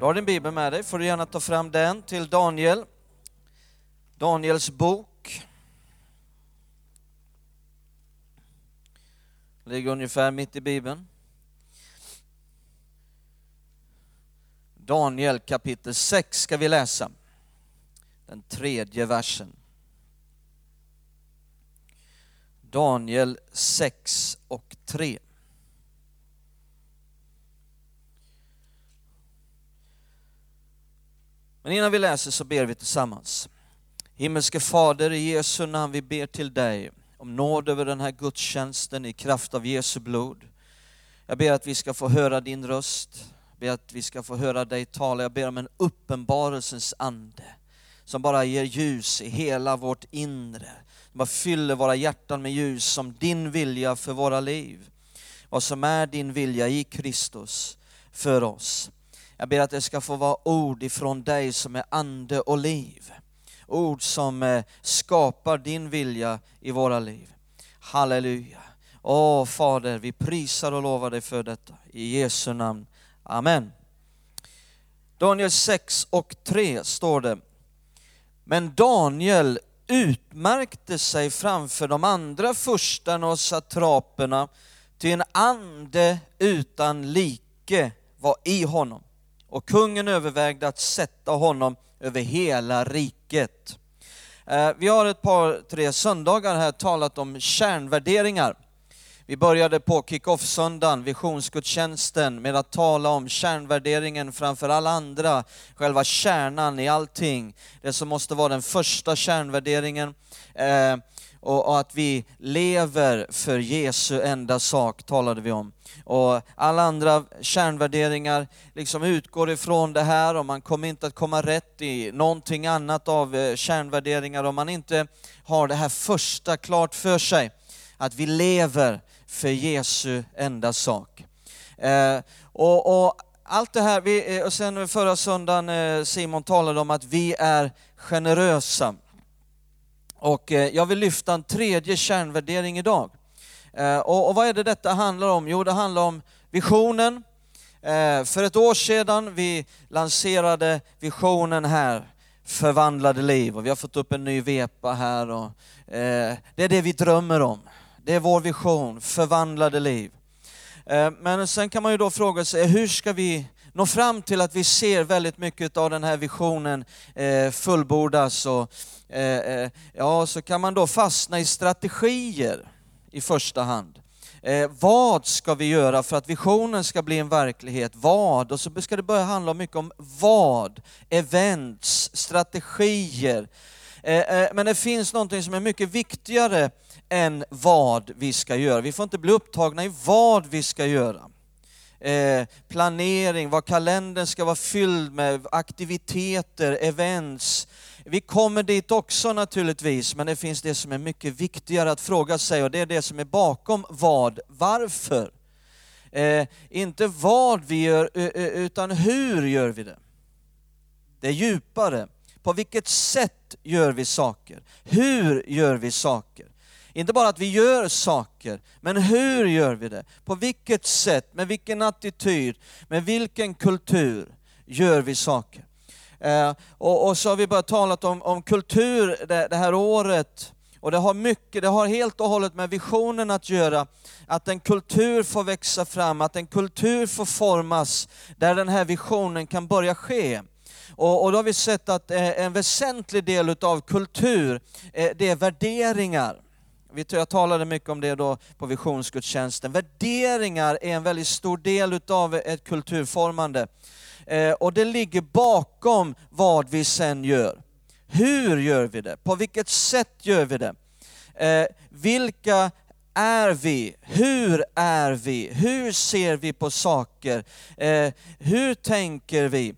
du har din bibel med dig, får du gärna ta fram den till Daniel. Daniels bok. Ligger ungefär mitt i bibeln. Daniel kapitel 6 ska vi läsa. Den tredje versen. Daniel 6 och 3. Men innan vi läser så ber vi tillsammans. Himmelske Fader, i Jesu namn vi ber till dig om nåd över den här gudstjänsten i kraft av Jesu blod. Jag ber att vi ska få höra din röst, jag ber att vi ska få höra dig tala. Jag ber om en uppenbarelsens ande som bara ger ljus i hela vårt inre. Som bara fyller våra hjärtan med ljus som din vilja för våra liv. Vad som är din vilja i Kristus för oss. Jag ber att det ska få vara ord ifrån dig som är ande och liv. Ord som eh, skapar din vilja i våra liv. Halleluja. Åh Fader, vi prisar och lovar dig för detta. I Jesu namn. Amen. Daniel 6 och 3 står det. Men Daniel utmärkte sig framför de andra furstarna och satraperna, till en ande utan like var i honom och kungen övervägde att sätta honom över hela riket. Eh, vi har ett par, tre söndagar här talat om kärnvärderingar. Vi började på kick-off-söndagen, visionsgudstjänsten, med att tala om kärnvärderingen framför alla andra, själva kärnan i allting. Det som måste vara den första kärnvärderingen. Eh, och, och, att vi lever för Jesu enda sak talade vi om. Och alla andra kärnvärderingar liksom utgår ifrån det här och man kommer inte att komma rätt i någonting annat av eh, kärnvärderingar om man inte har det här första klart för sig. Att vi lever för Jesu enda sak. Eh, och, och, allt det här, vi, eh, och sen förra söndagen eh, Simon talade om att vi är generösa. Och eh, jag vill lyfta en tredje kärnvärdering idag. Eh, och vad är det detta handlar om? Jo, det handlar om visionen. Eh, för ett år sedan vi lanserade visionen här, förvandlade liv. Och vi har fått upp en ny vepa här. Och, det är det vi drömmer om. Det är vår vision, förvandlade liv. Men sen kan man ju då fråga sig, hur ska vi nå fram till att vi ser väldigt mycket av den här visionen fullbordas och Eh, eh, ja, så kan man då fastna i strategier i första hand. Eh, vad ska vi göra för att visionen ska bli en verklighet? Vad? Och så ska det börja handla mycket om vad, events, strategier. Eh, eh, men det finns någonting som är mycket viktigare än vad vi ska göra. Vi får inte bli upptagna i vad vi ska göra. Eh, planering, vad kalendern ska vara fylld med, aktiviteter, events, vi kommer dit också naturligtvis, men det finns det som är mycket viktigare att fråga sig och det är det som är bakom vad, varför. Eh, inte vad vi gör, utan hur gör vi det? Det är djupare. På vilket sätt gör vi saker? Hur gör vi saker? Inte bara att vi gör saker, men hur gör vi det? På vilket sätt, med vilken attityd, med vilken kultur gör vi saker? Eh, och, och, så har vi börjat tala om, om kultur det, det, här året. Och det har mycket, det har helt och hållet med visionen att göra. Att en kultur får växa fram, att en kultur får formas där den här visionen kan börja ske. Och, och då har vi sett att eh, en väsentlig del utav kultur, eh, det är värderingar. Jag talade mycket om det då på visionsgudstjänsten. Värderingar är en väldigt stor del utav ett kulturformande. Eh, och det ligger bakom vad vi sen gör. Hur gör vi det? På vilket sätt gör vi det? Eh, vilka är vi? Hur är vi? Hur ser vi på saker? Eh, hur tänker vi?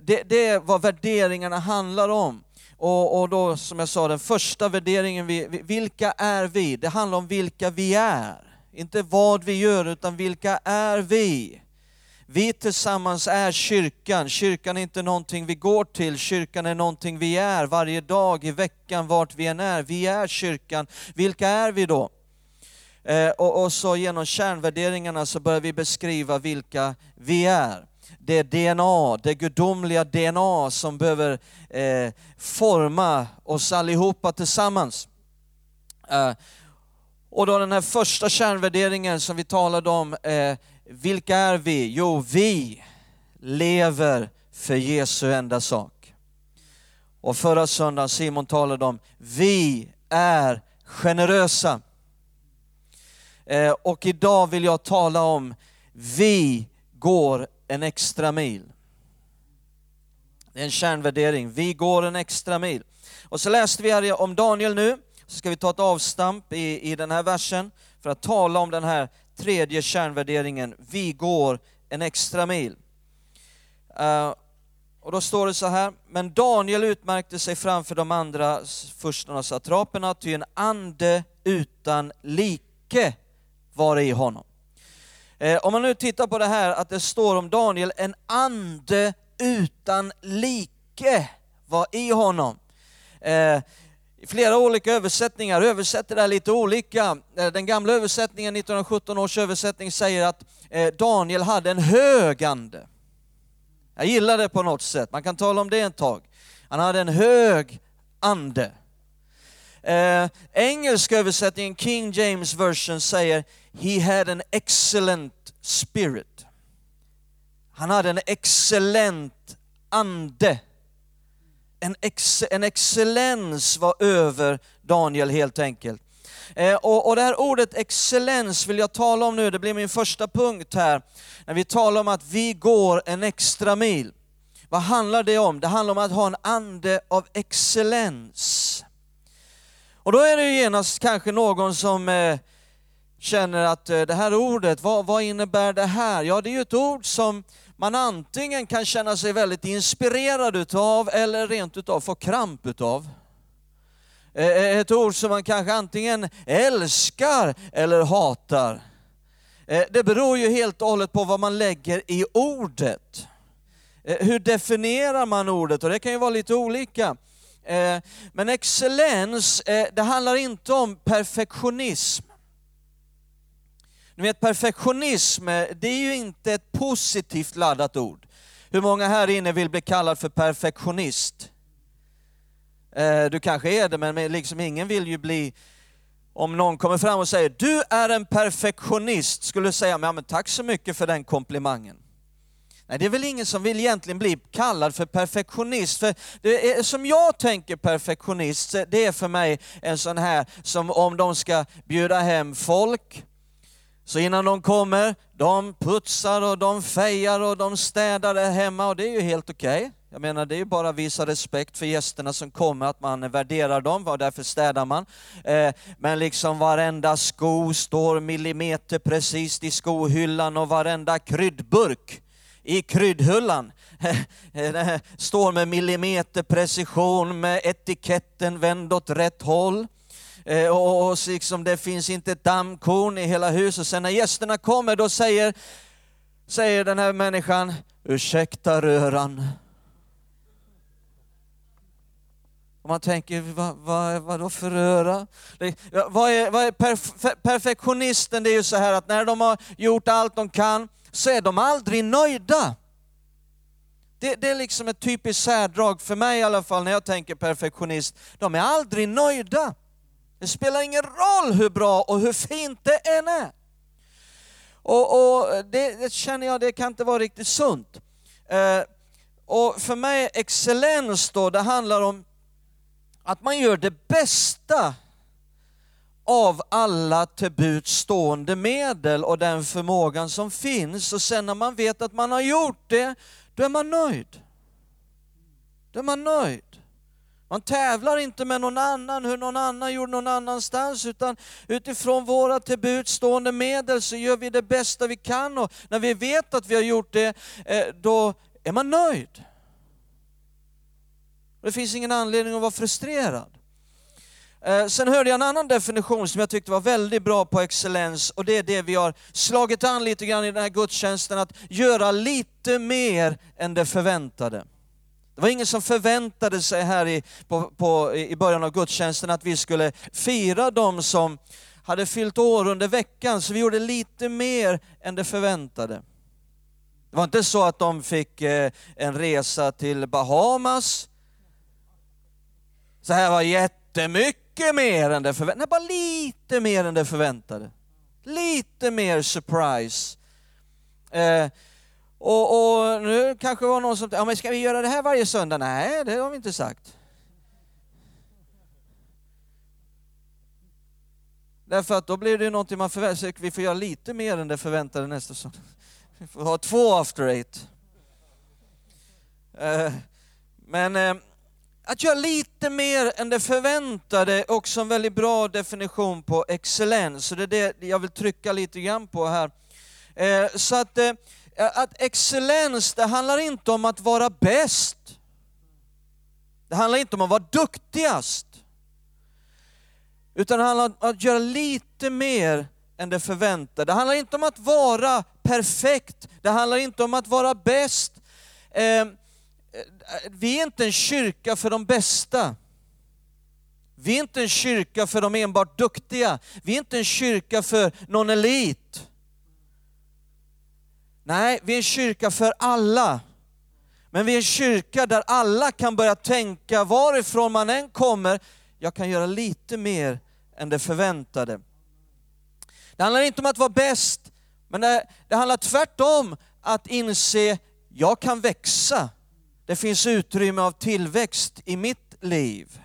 Det, det är vad värderingarna handlar om. Och, och, då, som jag sa, den första värderingen, vi, vilka är vi? Det handlar om vilka vi är. Inte vad vi gör, utan vilka är vi? Vi tillsammans är kyrkan. Kyrkan är inte någonting vi går till, kyrkan är någonting vi är varje dag i veckan, vart vi än är. Vi är kyrkan. Vilka är vi då? Eh, och, och så genom kärnvärderingarna så börjar vi beskriva vilka vi är det DNA, det gudomliga DNA som behöver eh, forma oss allihopa tillsammans. Eh, och då den här första kärnvärderingen som vi talade om, eh, vilka är vi? Jo, vi lever för Jesu enda sak. Och förra söndagen Simon talade om, vi är generösa. Eh, och idag vill jag tala om, vi går en extra mil. Det är en kärnvärdering. Vi går en extra mil. Och så läste vi om Daniel nu, så ska vi ta ett avstamp i, i den här versen för att tala om den här tredje kärnvärderingen. Vi går en extra mil. Uh, och då står det så här, men Daniel utmärkte sig framför de andra furstarna och satraperna, ty en ande utan like var i honom. Eh, om man nu tittar på det här att det står om Daniel, en ande utan like var i honom. Eh, flera olika översättningar översätter det här lite olika. Eh, den gamla översättningen, 1917 års översättning, säger att eh, Daniel hade en hög ande. Jag gillar det på något sätt, man kan tala om det ett tag. Han hade en hög ande. Eh, engelska översättningen, King James version, säger He had an excellent spirit. Han hade en excellent ande. En, ex, en excellens var över Daniel helt enkelt. Eh, och, och det här ordet excellens vill jag tala om nu, det blir min första punkt här. När vi talar om att vi går en extra mil. Vad handlar det om? Det handlar om att ha en ande av excellens. Och då är det ju genast kanske någon som eh, känner att eh, det här ordet, vad, vad innebär det här? Ja, det är ju ett ord som man antingen kan känna sig väldigt inspirerad utav eller rent utav få kramp utav. Eh, eh, ett ord som man kanske antingen älskar eller hatar. Eh, det beror ju helt och hållet på vad man lägger i ordet. Hur definierar man ordet? Och det kan ju vara lite olika. Men excellens, det handlar inte om perfektionism. Ni vet perfektionism, eh, det är ju inte ett positivt laddat ord. Hur många här inne vill bli kallad för perfektionist? Eh, du kanske är det, men liksom ingen vill ju bli... Om någon kommer fram och säger du är en perfektionist, skulle du säga men tack så mycket för den komplimangen. Nej, det är väl ingen som vill egentligen bli kallad för perfektionist. För det är, som jag tänker perfektionist, det är för mig en sån här som om de ska bjuda hem folk, så innan de kommer, de putsar och de fejar och de städar där hemma och det är ju helt okej. Okay. Jag menar, det är ju bara att visa respekt för gästerna som kommer, att man värderar dem, och därför städar man. Eh, men liksom varenda sko står millimeter precis i skohyllan och varenda kryddburk i kryddhyllan eh, står med millimeter precision med etiketten vänd åt rätt håll. Eh, och, och liksom det finns inte ett dammkorn i hela huset. Sen när gästerna kommer då säger, säger den här människan, ursäkta röran. Och man tänker, vad, vad, vad då för röra? Det, vad är, vad är perf perfektionisten? Det är ju så här att när de har gjort allt de kan så är de aldrig nöjda. Det, det, är liksom ett typiskt särdrag för mig i alla fall när jag tänker perfektionist. De är aldrig nöjda. Det spelar ingen roll hur bra och hur fint det än är. Och, och det, det, känner jag, det kan inte vara riktigt sunt. Eh, och för mig, excellens då, det handlar om att man gör det bästa av alla till buds stående medel och den förmågan som finns. Och sen när man vet att man har gjort det, då är man nöjd. Då är man nöjd. Man tävlar inte med någon annan, hur någon annan gjorde någon annanstans, utan utifrån våra tillbudstående medel så gör vi det bästa vi kan och när vi vet att vi har gjort det, eh, då är man nöjd. Det finns ingen anledning att vara frustrerad. Eh, sen hörde jag en annan definition som jag tyckte var väldigt bra på excellens och det är det vi har slagit an lite grann i den här gudstjänsten, att göra lite mer än det förväntade. Det var ingen som förväntade sig här i, på, på, i början av gudstjänsten att vi skulle fira de som hade fyllt år under veckan, så vi gjorde lite mer än det förväntade. Det var inte så att de fick eh, en resa till Bahamas. Så här var jättemycket mer än det förväntade. Nej, bara lite mer än det förväntade. Lite mer surprise. Eh, och, och, nu kanske det var någon som ja men ska vi göra det här varje söndag? Nej, det har vi inte sagt. Därför att då blir det ju någonting man förväntar sig, vi får göra lite mer än det förväntade nästa söndag. Vi får ha två after eight. Eh, men eh, att göra lite mer än det förväntade är också en väldigt bra definition på excellens. Så det är det jag vill trycka lite grann på här. Eh, så att, att excellens, det handlar inte om att vara bäst. Det handlar inte om att vara duktigast. Utan det handlar om att göra lite mer än det förväntade. Det handlar inte om att vara perfekt, det handlar inte om att vara bäst. Ehm, eh, vi är inte en kyrka för de bästa. Vi är inte en kyrka för de enbart duktiga. Vi är inte en kyrka för någon elit. Nej, vi är en kyrka för alla. Men vi är en kyrka där alla kan börja tänka varifrån man än kommer, jag kan göra lite mer än det förväntade. Det handlar inte om att vara bäst, men det, det handlar tvärtom att inse, jag kan växa. Det finns utrymme av tillväxt i mitt liv.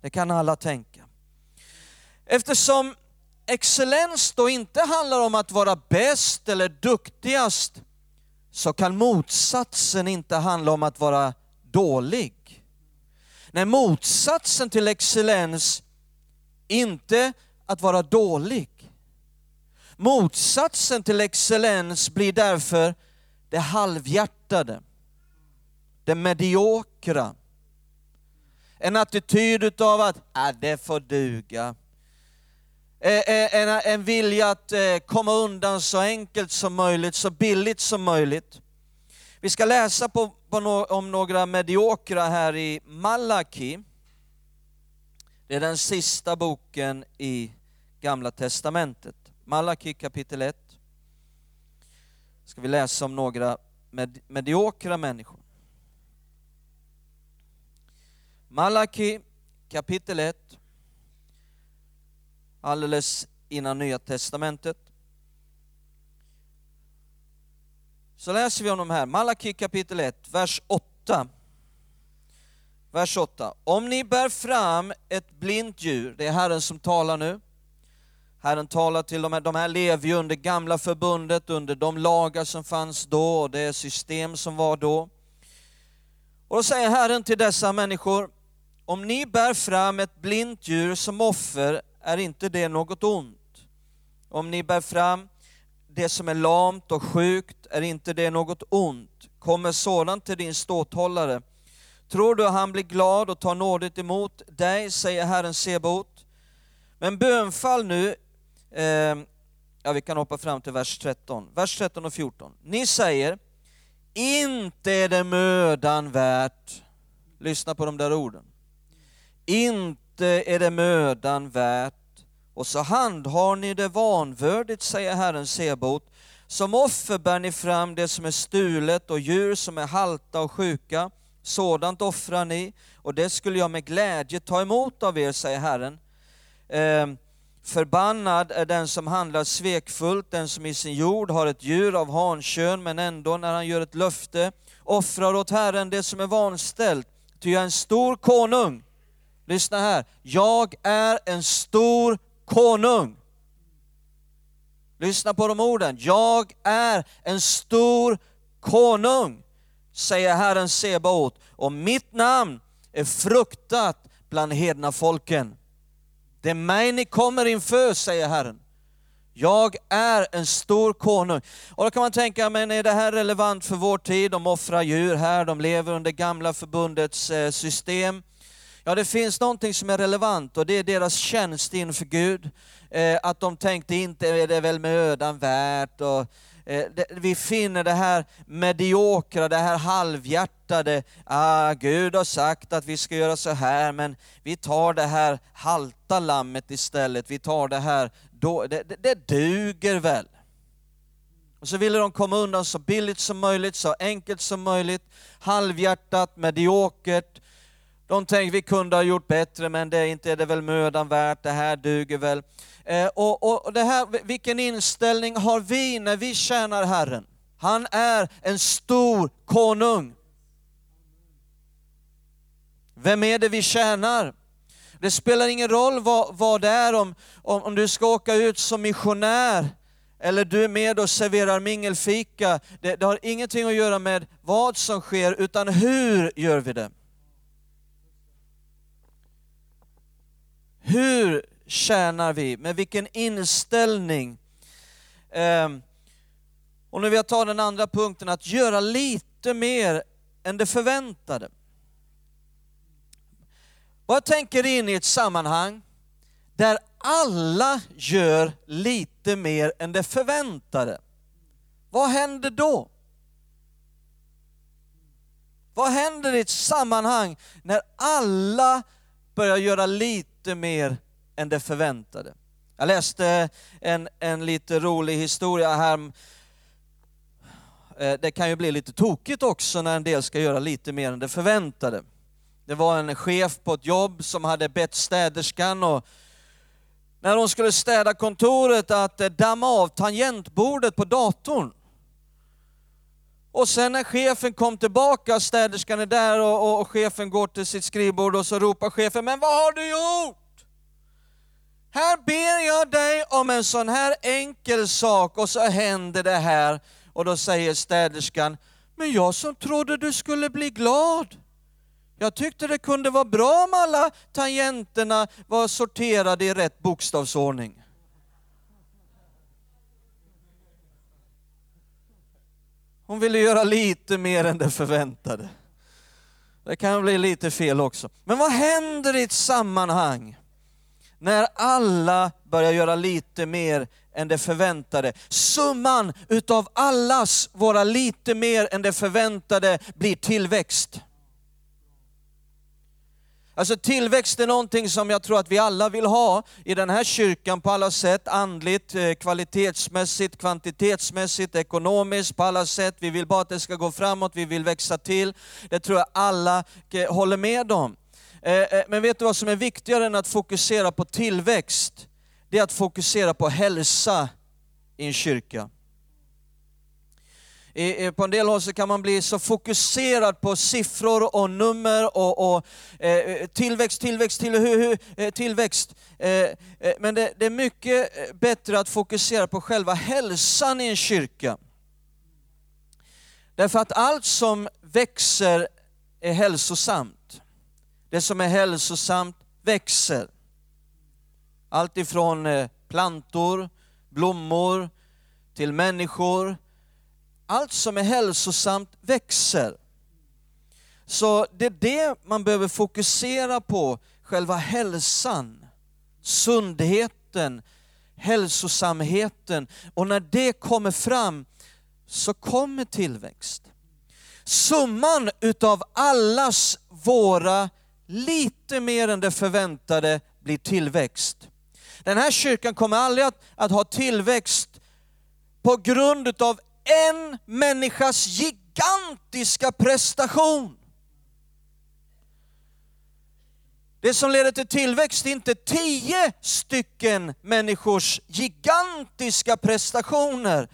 Det kan alla tänka. Eftersom excellens då inte handlar om att vara bäst eller duktigast, så kan motsatsen inte handla om att vara dålig. Nej, motsatsen till excellens inte att vara dålig. Motsatsen till excellens blir därför det halvhjärtade, det mediokra. En attityd av att äh det får duga. Eh, eh, en, eh, en vilja att komma undan så enkelt som möjligt, så billigt som möjligt. Vi ska läsa på, på no, om några mediokra här i Malaki. Det är den sista boken i Gamla Testamentet. Malaki kapitel 1. Ska vi läsa om några med, mediokra människor. Malaki kapitel 1. Alldeles innan Nya Testamentet. Så läser vi om de här. Malaki kapitel 1, vers 8. Vers 8. Om ni bär fram ett blint djur, det är Herren som talar nu. Herren talar till de här, de här lever ju under gamla förbundet, under de lagar som fanns då och det system som var då. Och då säger Herren till dessa människor, om ni bär fram ett blint djur som offer är inte det något ont. Om ni bär fram det som är lamt och sjukt är inte det något ont. Kommer sådant till din ståthållare Tror du han blir glad och tar nådigt emot dig, säger Herren Sebot. Men bönfall nu, eh, ja vi kan hoppa fram till vers 13, vers 13 och 14. Ni säger, inte är det mödan värt, lyssna på de där orden. Inte är det mödan värt, och så handhar ni det vanvördigt, säger Herren Sebot. Som offer bär ni fram det som är stulet och djur som är halta och sjuka Sådant offrar ni, och det skulle jag med glädje ta emot av er, säger Herren. Eh, förbannad är den som handlar svekfullt, den som i sin jord har ett djur av hankön, men ändå när han gör ett löfte offrar åt Herren det som är vanställt. Ty jag är en stor konung. Lyssna här, jag är en stor konung. Lyssna på de orden, jag är en stor konung säger Herren Sebaot, och mitt namn är fruktat bland hedna folken. Det är mig ni kommer inför, säger Herren. Jag är en stor konung. Och då kan man tänka, men är det här relevant för vår tid? De offrar djur här, de lever under gamla förbundets eh, system. Ja, det finns någonting som är relevant och det är deras tjänst inför Gud. Eh, att de tänkte inte är det väl mödan värt. Och, eh, det, vi finner det här mediokra, det här halvhjärtade. Ah, Gud har sagt att vi ska göra så här, men vi tar det här halta lammet istället. Vi tar det här, då, det, det, det duger väl. Och så ville de komma undan så billigt som möjligt, så enkelt som möjligt, halvhjärtat, mediokert, de tänkte vi kunde ha gjort bättre, men det är inte är det väl mödan värt, det här duger väl. Eh, och, och det här, vilken inställning har vi när vi tjänar Herren? Han är en stor konung. Vem är det vi tjänar? Det spelar ingen roll vad, vad det är, om, om, om du ska åka ut som missionär, eller du är med och serverar mingelfika. Det, det har ingenting att göra med vad som sker, utan hur gör vi det? Hur tjänar vi? Med vilken inställning? Ehm, och nu vill jag ta den andra punkten, att göra lite mer än det förväntade. Vad tänker in i ett sammanhang där alla gör lite mer än det förväntade? Vad händer då? Vad händer i ett sammanhang när alla börjar göra lite lite mer än det förväntade. Jag läste en, en lite rolig historia här. Eh, det kan ju bli lite tokigt också när en del ska göra lite mer än det förväntade. Det var en chef på ett jobb som hade bett städerskan och när hon skulle städa kontoret att eh, damma av tangentbordet på datorn. Och sen när chefen kom tillbaka, städerskan är där och, och, och, chefen går till sitt skrivbord och så ropar chefen, men vad har du gjort? Här ber jag dig om en sån här enkel sak och så händer det här. Och då säger städerskan, men jag som trodde du skulle bli glad. Jag tyckte det kunde vara bra om alla tangenterna var sorterade i rätt bokstavsordning. Hon ville göra lite mer än det förväntade. Det kan bli lite fel också. Men vad händer i ett sammanhang när alla börjar göra lite mer än det förväntade? Summan utav allas våra lite mer än det förväntade blir tillväxt. Alltså tillväxt är någonting som jag tror att vi alla vill ha i den här kyrkan på alla sätt, andligt, eh, kvalitetsmässigt, kvantitetsmässigt, ekonomiskt, på alla sätt. Vi vill bara att det ska gå framåt, vi vill växa till. Det tror jag alla eh, håller med om. Eh, men vet du vad som är viktigare än att fokusera på tillväxt? Det är att fokusera på hälsa i en kyrka. På en del håll så kan man bli så fokuserad på siffror och nummer och, och eh, tillväxt, tillväxt, till, hu, hu, eh, tillväxt. Eh, eh men det, det, är mycket eh, bättre att fokusera på själva hälsan i en kyrka. Därför att allt som växer är hälsosamt. Det som är hälsosamt växer. Allt ifrån eh, plantor, blommor, till människor, allt som är hälsosamt växer. Så det är det man behöver fokusera på, själva hälsan, sundheten, hälsosamheten. Och när det kommer fram så kommer tillväxt. Summan utav allas våra lite mer än det förväntade blir tillväxt. Den här kyrkan kommer aldrig att, att ha tillväxt på grund utav en människas gigantiska prestation. Det som leder till tillväxt är inte tio stycken människors gigantiska prestationer,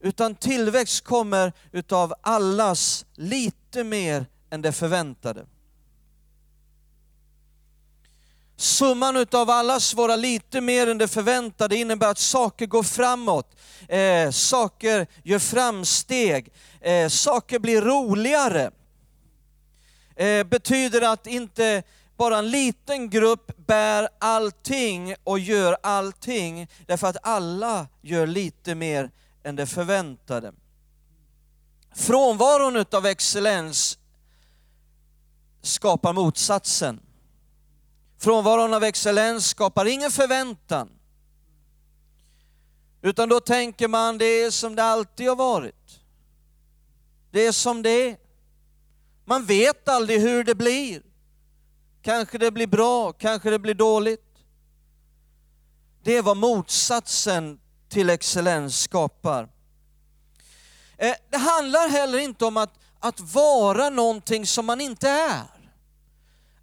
utan tillväxt kommer utav allas lite mer än det förväntade. Summan utav allas våra lite mer än det förväntade innebär att saker går framåt, eh, saker gör framsteg, eh, saker blir roligare. Eh, betyder att inte bara en liten grupp bär allting och gör allting, därför att alla gör lite mer än det förväntade. Frånvaron av excellens skapar motsatsen. Frånvaron av excellens skapar ingen förväntan. Utan då tänker man, det är som det alltid har varit. Det är som det är. Man vet aldrig hur det blir. Kanske det blir bra, kanske det blir dåligt. Det är vad motsatsen till excellens skapar. Eh, det handlar heller inte om att, att vara någonting som man inte är.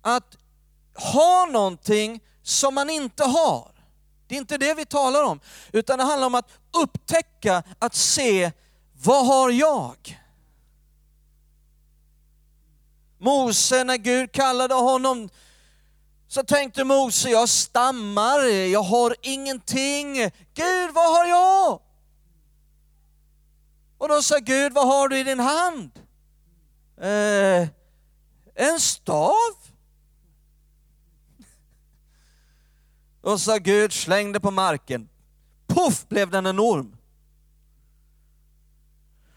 Att ha någonting som man inte har. Det är inte det vi talar om, utan det handlar om att upptäcka, att se, vad har jag? Mose, när Gud kallade honom, så tänkte Mose, jag stammar, jag har ingenting. Gud, vad har jag? Och då sa Gud, vad har du i din hand? Eh, en stav. Och sa Gud, slängde på marken. Puff blev den en orm.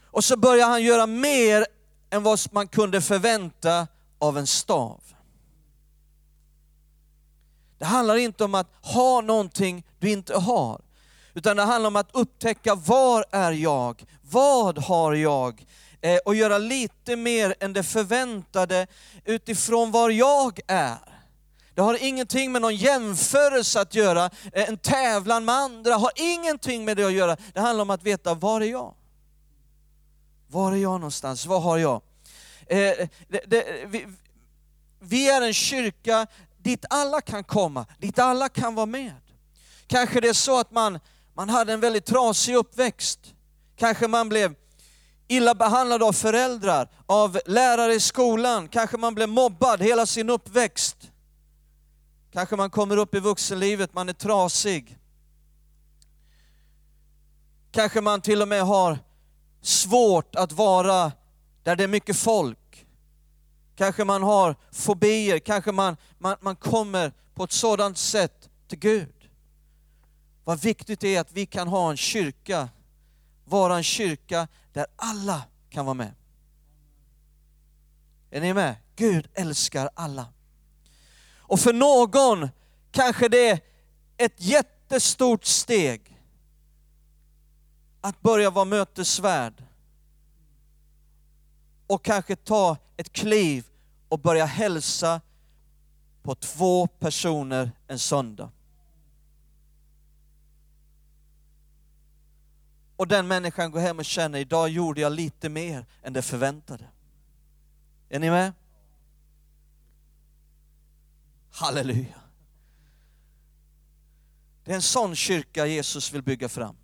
Och så började han göra mer än vad man kunde förvänta av en stav. Det handlar inte om att ha någonting du inte har, utan det handlar om att upptäcka var är jag? Vad har jag? Eh, och göra lite mer än det förväntade utifrån var jag är. Det har ingenting med någon jämförelse att göra, eh, en tävlan med andra har ingenting med det att göra. Det handlar om att veta, var är jag? Var är jag någonstans? Vad har jag? Eh, det, det, vi, vi är en kyrka dit alla kan komma, dit alla kan vara med. Kanske det är så att man, man hade en väldigt trasig uppväxt. Kanske man blev illa behandlad av föräldrar, av lärare i skolan. Kanske man blev mobbad hela sin uppväxt. Kanske man kommer upp i vuxenlivet, man är trasig. Kanske man till och med har svårt att vara där det är mycket folk. Kanske man har fobier, kanske man, man, man kommer på ett sådant sätt till Gud. Vad viktigt det är att vi kan ha en kyrka, vara en kyrka där alla kan vara med. Är ni med? Gud älskar alla. Och för någon kanske det är ett jättestort steg att börja vara mötesvärd och kanske ta ett kliv och börja hälsa på två personer en söndag. Och den människan går hem och känner, idag gjorde jag lite mer än det förväntade. Är ni med? Halleluja. Det är en sån kyrka Jesus vill bygga fram.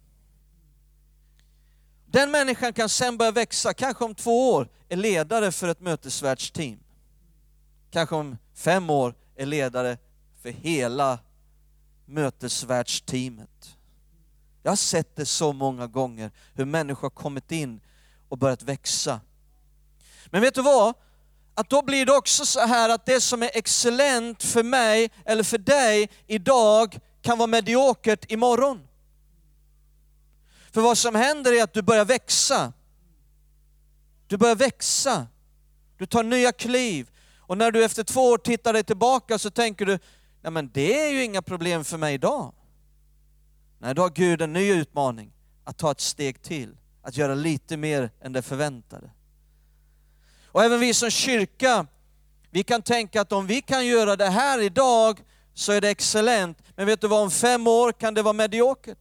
Den människan kan sen börja växa, kanske om två år är ledare för ett mötesvärldsteam. Kanske om fem år är ledare för hela mötesvärldsteamet. Jag har sett det så många gånger, hur människor har kommit in och börjat växa. Men vet du vad? Att då blir det också så här att det som är excellent för mig eller för dig idag kan vara mediokert imorgon. För vad som händer är att du börjar växa. Du börjar växa. Du tar nya kliv. Och när du efter två år tittar dig tillbaka så tänker du, nej men det är ju inga problem för mig idag. Nej, då har Gud en ny utmaning, att ta ett steg till, att göra lite mer än det förväntade. Och även vi som kyrka, vi kan tänka att om vi kan göra det här idag så är det excellent, men vet du vad, om fem år kan det vara mediokert.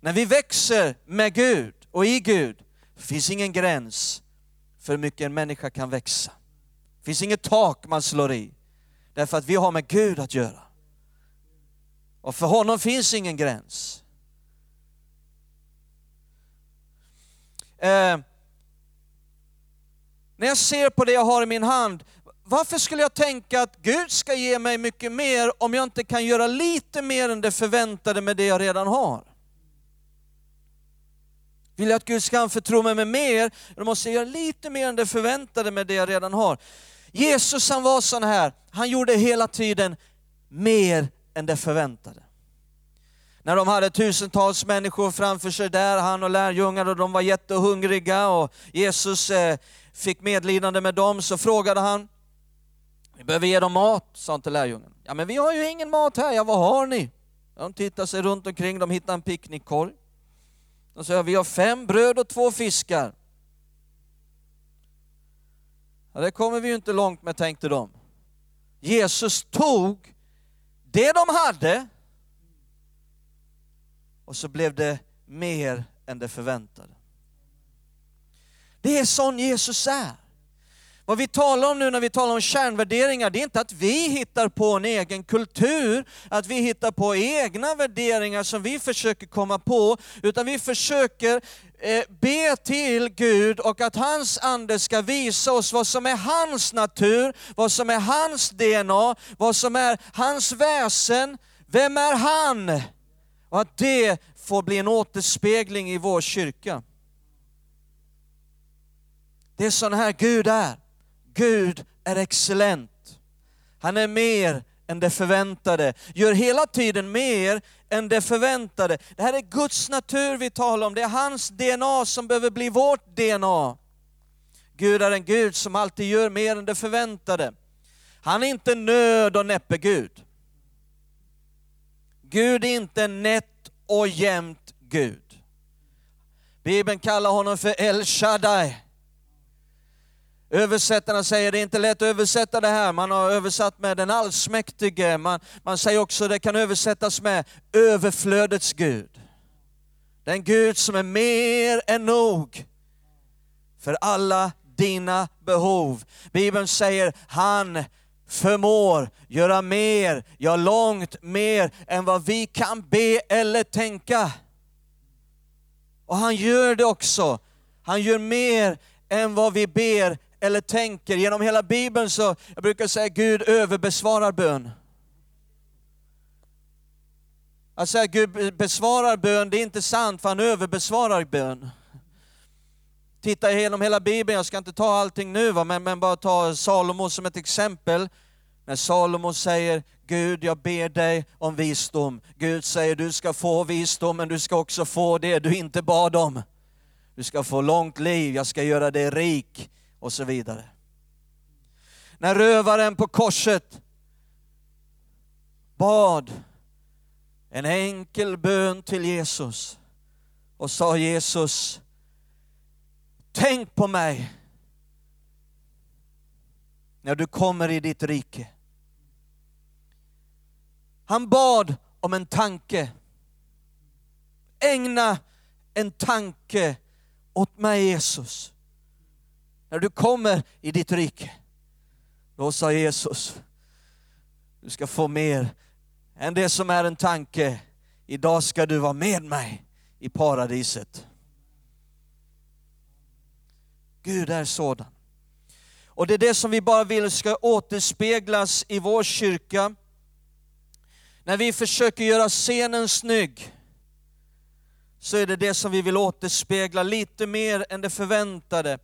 När vi växer med Gud och i Gud, finns ingen gräns för hur mycket en människa kan växa. Det finns inget tak man slår i, därför att vi har med Gud att göra. Och för honom finns ingen gräns. Eh, när jag ser på det jag har i min hand, varför skulle jag tänka att Gud ska ge mig mycket mer om jag inte kan göra lite mer än det förväntade med det jag redan har? Vill jag att Gud ska anförtro mig med mer, då måste jag göra lite mer än det förväntade med det jag redan har. Jesus han var sån här, han gjorde hela tiden mer än det förväntade. När de hade tusentals människor framför sig där, han och lärjungarna, och de var jättehungriga och Jesus eh, fick medlidande med dem, så frågade han, vi behöver ge dem mat, sa han till lärjungarna. Ja men vi har ju ingen mat här, ja vad har ni? De tittade sig runt omkring, de hittade en picknickkorg. De sa, vi har fem bröd och två fiskar. Ja, det kommer vi ju inte långt med, tänkte de. Jesus tog det de hade och så blev det mer än det förväntade. Det är sån Jesus är. Vad vi talar om nu när vi talar om kärnvärderingar, det är inte att vi hittar på en egen kultur, att vi hittar på egna värderingar som vi försöker komma på, utan vi försöker eh, be till Gud och att hans ande ska visa oss vad som är hans natur, vad som är hans DNA, vad som är hans väsen, vem är han? Och att det får bli en återspegling i vår kyrka. Det är sån här Gud är. Gud är excellent. Han är mer än det förväntade, gör hela tiden mer än det förväntade. Det här är Guds natur vi talar om, det är hans DNA som behöver bli vårt DNA. Gud är en Gud som alltid gör mer än det förväntade. Han är inte nöd och näppe Gud. Gud är inte nätt och jämnt Gud. Bibeln kallar honom för El Shaddai. Översättarna säger det är inte lätt att översätta det här, man har översatt med den allsmäktige, man, man säger också det kan översättas med överflödets Gud. Den Gud som är mer än nog för alla dina behov. Bibeln säger han förmår göra mer, ja långt mer än vad vi kan be eller tänka. Och han gör det också. Han gör mer än vad vi ber eller tänker. Genom hela Bibeln så, jag brukar säga Gud överbesvarar bön. Att säga Gud besvarar bön, det är inte sant för han överbesvarar bön. Titta igenom hela Bibeln, jag ska inte ta allting nu, va? Men, men bara ta Salomo som ett exempel. När Salomo säger Gud, jag ber dig om visdom. Gud säger du ska få visdom, men du ska också få det du inte bad om. Du ska få långt liv, jag ska göra dig rik och så vidare. När rövaren på korset bad en enkel bön till Jesus och sa Jesus, tänk på mig när du kommer i ditt rike. Han bad om en tanke. Ägna en tanke åt mig Jesus. När du kommer i ditt rike, då sa Jesus, du ska få mer än det som är en tanke. Idag ska du vara med mig i paradiset. Gud är sådan. Och det är det som vi bara vill ska återspeglas i vår kyrka. När vi försöker göra scenen snygg, så är det det som vi vill återspegla lite mer än det förväntade.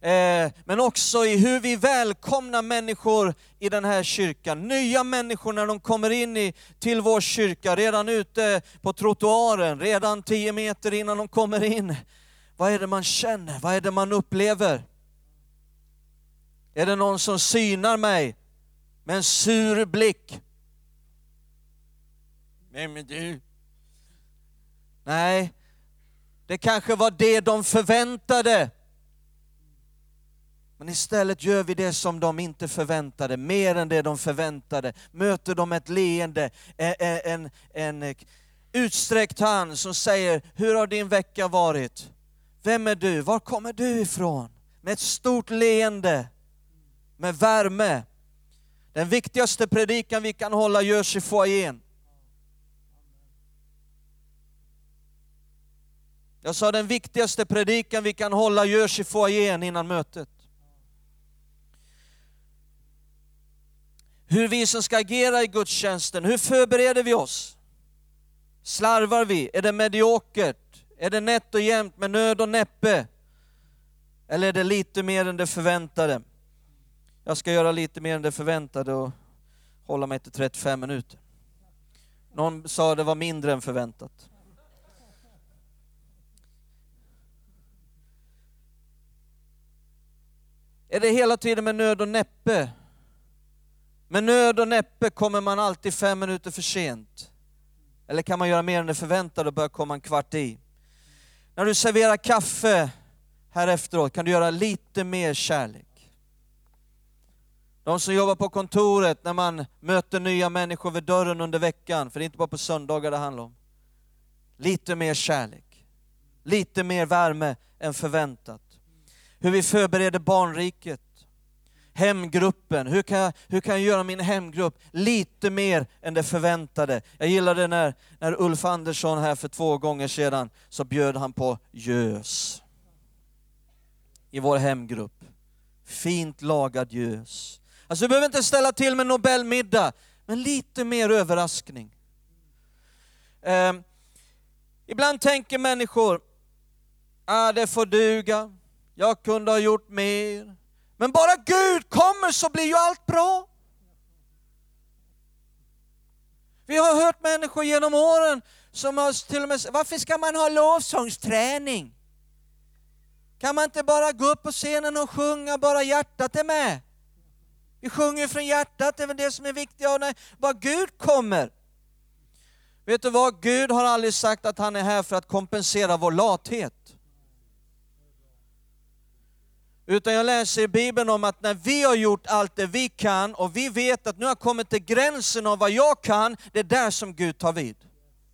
Eh, men också i hur vi välkomnar människor i den här kyrkan. Nya människor när de kommer in i, till vår kyrka, redan ute på trottoaren, redan tio meter innan de kommer in. Vad är det man känner? Vad är det man upplever? Är det någon som synar mig med en sur blick? Vem är du? Nej, det kanske var det de förväntade. Men istället gör vi det som de inte förväntade, mer än det de förväntade. Möter de ett leende, en, en, en utsträckt hand som säger, hur har din vecka varit? Vem är du? Var kommer du ifrån? Med ett stort leende, med värme. Den viktigaste predikan vi kan hålla görs i foajén. Jag sa den viktigaste predikan vi kan hålla görs i foajén innan mötet. Hur vi som ska agera i gudstjänsten, hur förbereder vi oss? Slarvar vi? Är det mediokert? Är det nätt och jämnt med nöd och näppe? Eller är det lite mer än det förväntade? Jag ska göra lite mer än det förväntade och hålla mig till 35 minuter. Någon sa det var mindre än förväntat. Är det hela tiden med nöd och näppe? Med nöd och näppe kommer man alltid fem minuter för sent. Eller kan man göra mer än det förväntade och börja komma en kvart i? När du serverar kaffe här efteråt, kan du göra lite mer kärlek? De som jobbar på kontoret, när man möter nya människor vid dörren under veckan, för det är inte bara på söndagar det handlar om. Lite mer kärlek, lite mer värme än förväntat. Hur vi förbereder barnriket, hemgruppen. Hur kan, jag, hur kan jag göra min hemgrupp lite mer än det förväntade? Jag gillade när, när Ulf Andersson här för två gånger sedan så bjöd han på gös i vår hemgrupp. Fint lagad gös. Alltså du behöver inte ställa till med Nobelmiddag, men lite mer överraskning. Eh, ibland tänker människor, ah, det får duga, jag kunde ha gjort mer. Men bara Gud kommer så blir ju allt bra. Vi har hört människor genom åren som har till och med varför ska man ha lovsångsträning? Kan man inte bara gå upp på scenen och sjunga bara hjärtat är med? Vi sjunger från hjärtat, det är väl det som är viktigt. Och när bara Gud kommer. Vet du vad? Gud har aldrig sagt att han är här för att kompensera vår lathet. Utan jag läser i Bibeln om att när vi har gjort allt det vi kan och vi vet att nu har kommit till gränsen av vad jag kan, det är där som Gud tar vid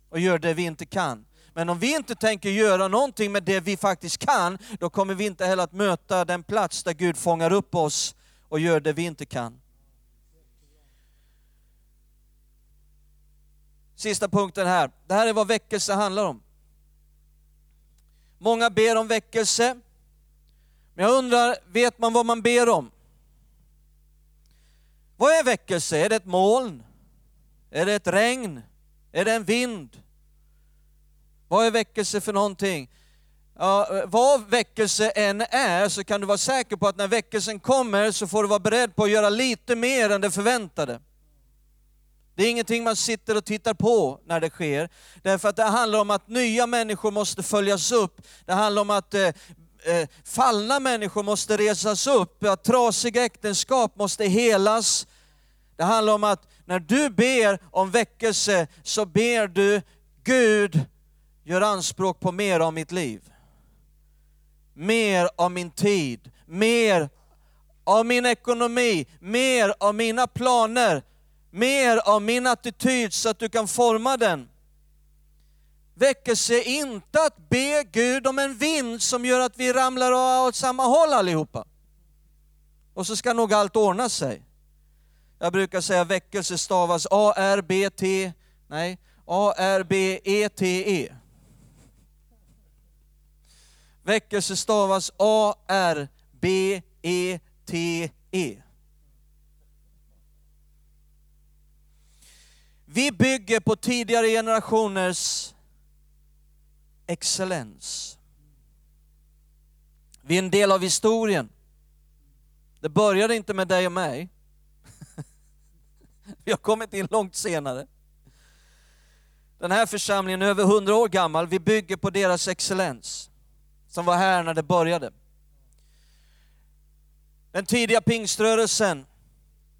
och gör det vi inte kan. Men om vi inte tänker göra någonting med det vi faktiskt kan, då kommer vi inte heller att möta den plats där Gud fångar upp oss och gör det vi inte kan. Sista punkten här. Det här är vad väckelse handlar om. Många ber om väckelse. Men jag undrar, vet man vad man ber om? Vad är väckelse? Är det ett moln? Är det ett regn? Är det en vind? Vad är väckelse för någonting? Ja, vad väckelse än är så kan du vara säker på att när väckelsen kommer så får du vara beredd på att göra lite mer än det förväntade. Det är ingenting man sitter och tittar på när det sker. Därför att det handlar om att nya människor måste följas upp. Det handlar om att eh, eh, fallna människor måste resas upp, att trasiga äktenskap måste helas. Det handlar om att när du ber om väckelse så ber du Gud, gör anspråk på mer av mitt liv. Mer av min tid, mer av min ekonomi, mer av mina planer, mer av min attityd så att du kan forma den. Väckelse är inte att be Gud om en vind som gör att vi ramlar åt samma håll allihopa. Och så ska nog allt ordna sig. Jag brukar säga väckelse stavas A-R-B-T, nej, A-R-B-E-T-E. -E. Väckelse stavas A-R-B-E-T-E. -E. Vi bygger på tidigare generationers excellens. Vi är en del av historien. Det började inte med dig och mig. Vi har kommit in långt senare. Den här församlingen är över hundra år gammal, vi bygger på deras excellens som var här när det började. Den tidiga pingströrelsen,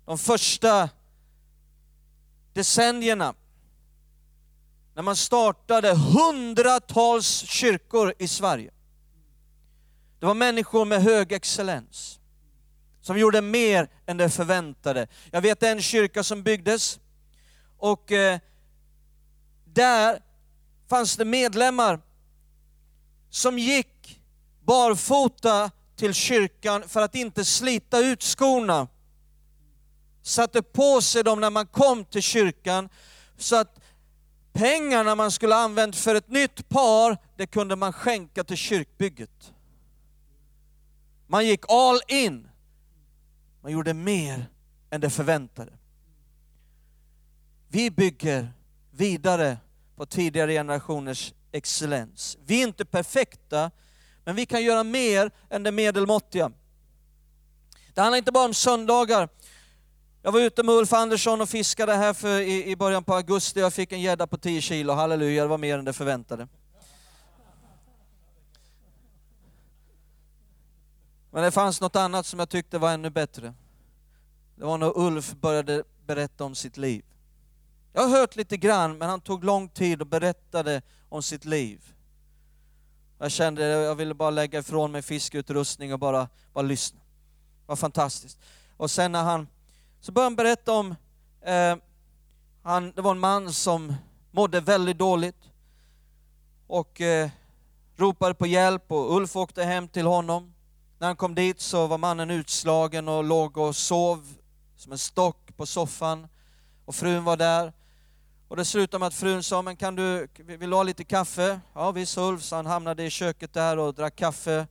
de första decennierna, när man startade hundratals kyrkor i Sverige. Det var människor med hög excellens, som gjorde mer än det förväntade. Jag vet en kyrka som byggdes, och eh, där fanns det medlemmar som gick barfota till kyrkan för att inte slita ut skorna. Satte på sig dem när man kom till kyrkan, så att Pengarna man skulle använt för ett nytt par, det kunde man skänka till kyrkbygget. Man gick all in. Man gjorde mer än det förväntade. Vi bygger vidare på tidigare generationers excellens. Vi är inte perfekta, men vi kan göra mer än det medelmåttiga. Det handlar inte bara om söndagar. Jag var ute med Ulf Andersson och fiskade här för, i, i början på augusti. Jag fick en gädda på 10 kilo, halleluja, det var mer än det förväntade. Men det fanns något annat som jag tyckte var ännu bättre. Det var när Ulf började berätta om sitt liv. Jag har hört lite grann, men han tog lång tid och berättade om sitt liv. Jag kände att jag ville bara lägga ifrån mig fiskeutrustning och bara, bara lyssna. Det var fantastiskt. Och sen när han, så började han berätta om, eh, han, det var en man som mådde väldigt dåligt och eh, ropade på hjälp och Ulf åkte hem till honom. När han kom dit så var mannen utslagen och låg och sov som en stock på soffan. Och frun var där. Och det slutade med att frun sa, men kan du, vill du ha lite kaffe? Ja visst Ulf, så han hamnade i köket där och drack kaffe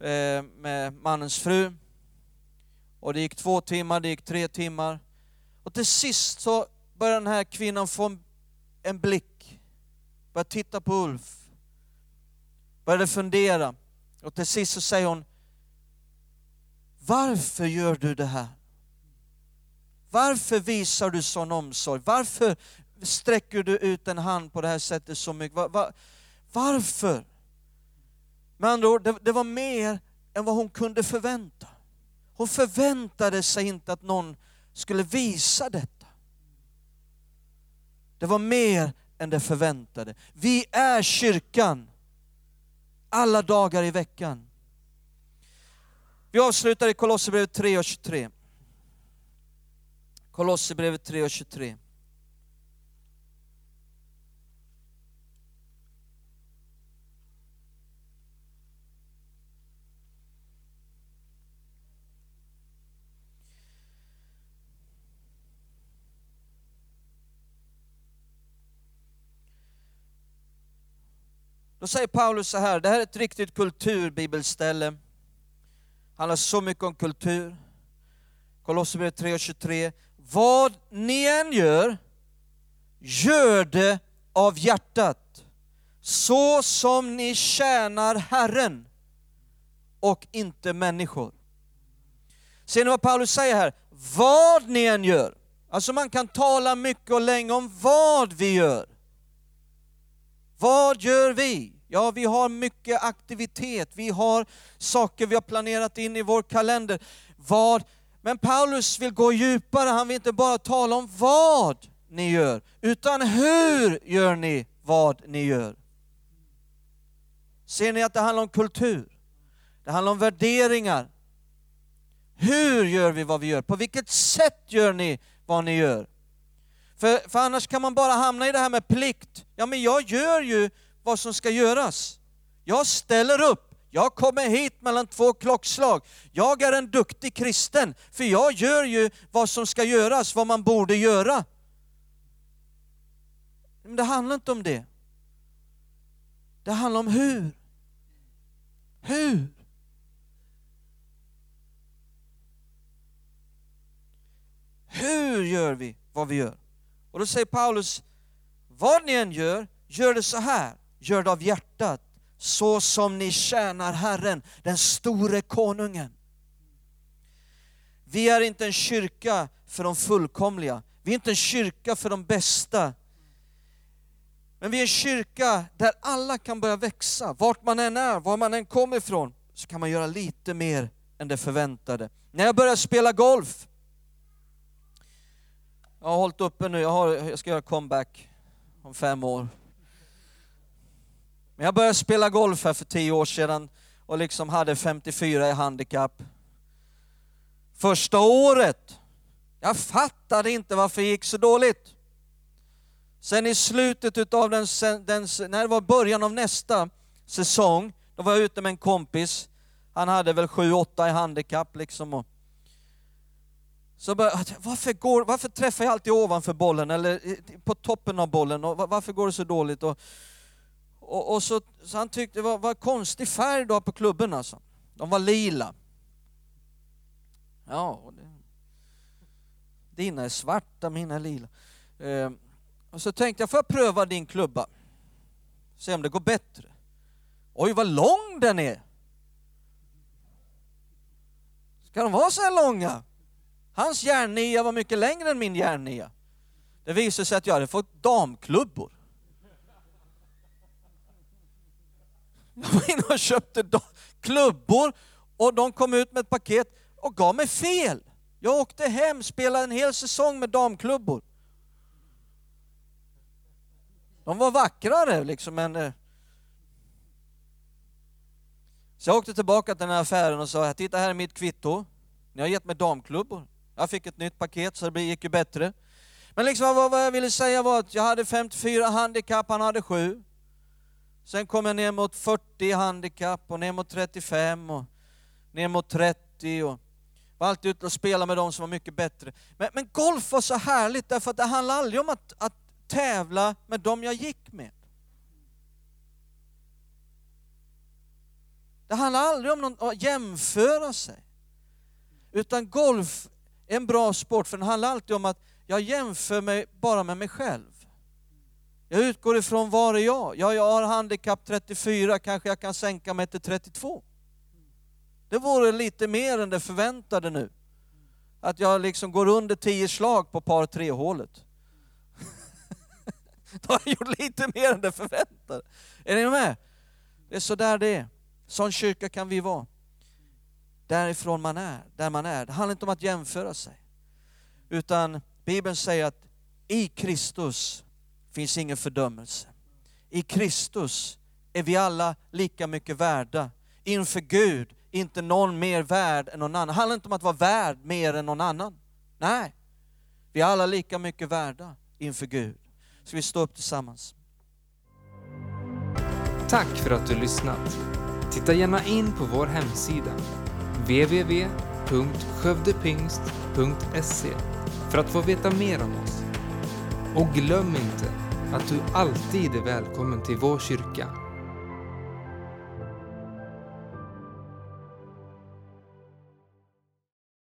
eh, med mannens fru. Och det gick två timmar, det gick tre timmar. Och till sist så började den här kvinnan få en, en blick, började titta på Ulf, började fundera. Och till sist så säger hon, varför gör du det här? Varför visar du sån omsorg? Varför sträcker du ut en hand på det här sättet så mycket? Var, var, varför? Med andra ord, det, det var mer än vad hon kunde förvänta. Hon förväntade sig inte att någon skulle visa detta. Det var mer än det förväntade. Vi är kyrkan alla dagar i veckan. Vi avslutar i Kolosserbrevet 3 och 23. Kolosserbrevet 3 och 23. Då säger Paulus så här, det här är ett riktigt kulturbibelställe. handlar så mycket om kultur. Kolosserbrevet 3.23. Vad ni än gör, gör det av hjärtat, så som ni tjänar Herren och inte människor. Ser ni vad Paulus säger här? Vad ni än gör. Alltså man kan tala mycket och länge om vad vi gör. Vad gör vi? Ja, vi har mycket aktivitet, vi har saker vi har planerat in i vår kalender. Vad? Men Paulus vill gå djupare, han vill inte bara tala om vad ni gör, utan hur gör ni vad ni gör? Ser ni att det handlar om kultur? Det handlar om värderingar. Hur gör vi vad vi gör? På vilket sätt gör ni vad ni gör? För, för annars kan man bara hamna i det här med plikt. Ja, men jag gör ju vad som ska göras. Jag ställer upp. Jag kommer hit mellan två klockslag. Jag är en duktig kristen, för jag gör ju vad som ska göras, vad man borde göra. Men det handlar inte om det. Det handlar om hur. Hur? Hur gör vi vad vi gör? Och då säger Paulus, vad ni än gör, gör det så här. Gör det av hjärtat, så som ni tjänar Herren, den store konungen. Vi är inte en kyrka för de fullkomliga. Vi är inte en kyrka för de bästa. Men vi är en kyrka där alla kan börja växa. Vart man än är, var man än kommer ifrån, så kan man göra lite mer än det förväntade. När jag började spela golf, jag har hållit uppe nu, jag, har, jag ska göra comeback om fem år. Men jag började spela golf här för tio år sedan och liksom hade 54 i handikapp. Första året, jag fattade inte varför det gick så dåligt. Sen i slutet utav den, den, när det var början av nästa säsong, då var jag ute med en kompis. Han hade väl 7-8 i handikapp liksom. Och så började, varför, går, varför träffar jag alltid ovanför bollen eller på toppen av bollen? Och varför går det så dåligt? Och, och, och så, så, han tyckte det var, var konstig färg då på klubben alltså. De var lila. Ja, det, dina är svarta, mina är lila. Eh, och så tänkte jag, får jag pröva din klubba? Se om det går bättre. Oj, vad lång den är! Ska de vara så här långa? Hans järnnia var mycket längre än min järnnia. Det visade sig att jag hade fått damklubbor. Jag var inne och köpte klubbor och de kom ut med ett paket och gav mig fel. Jag åkte hem, spelade en hel säsong med damklubbor. De var vackrare liksom men... Eh. Så jag åkte tillbaka till den här affären och sa, titta här är mitt kvitto. Ni har gett mig damklubbor. Jag fick ett nytt paket så det gick ju bättre. Men liksom vad jag ville säga var att jag hade 54 handikapp, han hade 7. Sen kom jag ner mot 40 handikapp och ner mot 35 och ner mot 30 och var alltid ute och spelade med de som var mycket bättre. Men, men golf var så härligt därför att det handlade aldrig om att, att tävla med de jag gick med. Det handlar aldrig om någon, att jämföra sig. Utan golf är en bra sport för den handlar alltid om att jag jämför mig bara med mig själv. Jag utgår ifrån var är jag? Ja, jag har handikapp 34, kanske jag kan sänka mig till 32. Det vore lite mer än det förväntade nu. Att jag liksom går under 10 slag på par 3 hålet. Då har jag gjort lite mer än det förväntade. Är ni med? Det är så där det är. Sån kyrka kan vi vara. Därifrån man är, där man är. Det handlar inte om att jämföra sig. Utan Bibeln säger att i Kristus finns ingen fördömelse. I Kristus är vi alla lika mycket värda. Inför Gud, inte någon mer värd än någon annan. Det handlar inte om att vara värd mer än någon annan. Nej, vi är alla lika mycket värda inför Gud. Så vi står upp tillsammans. Tack för att du lyssnat. Titta gärna in på vår hemsida www.skövdepingst.se för att få veta mer om oss. Och glöm inte att du alltid är välkommen till vår kyrka.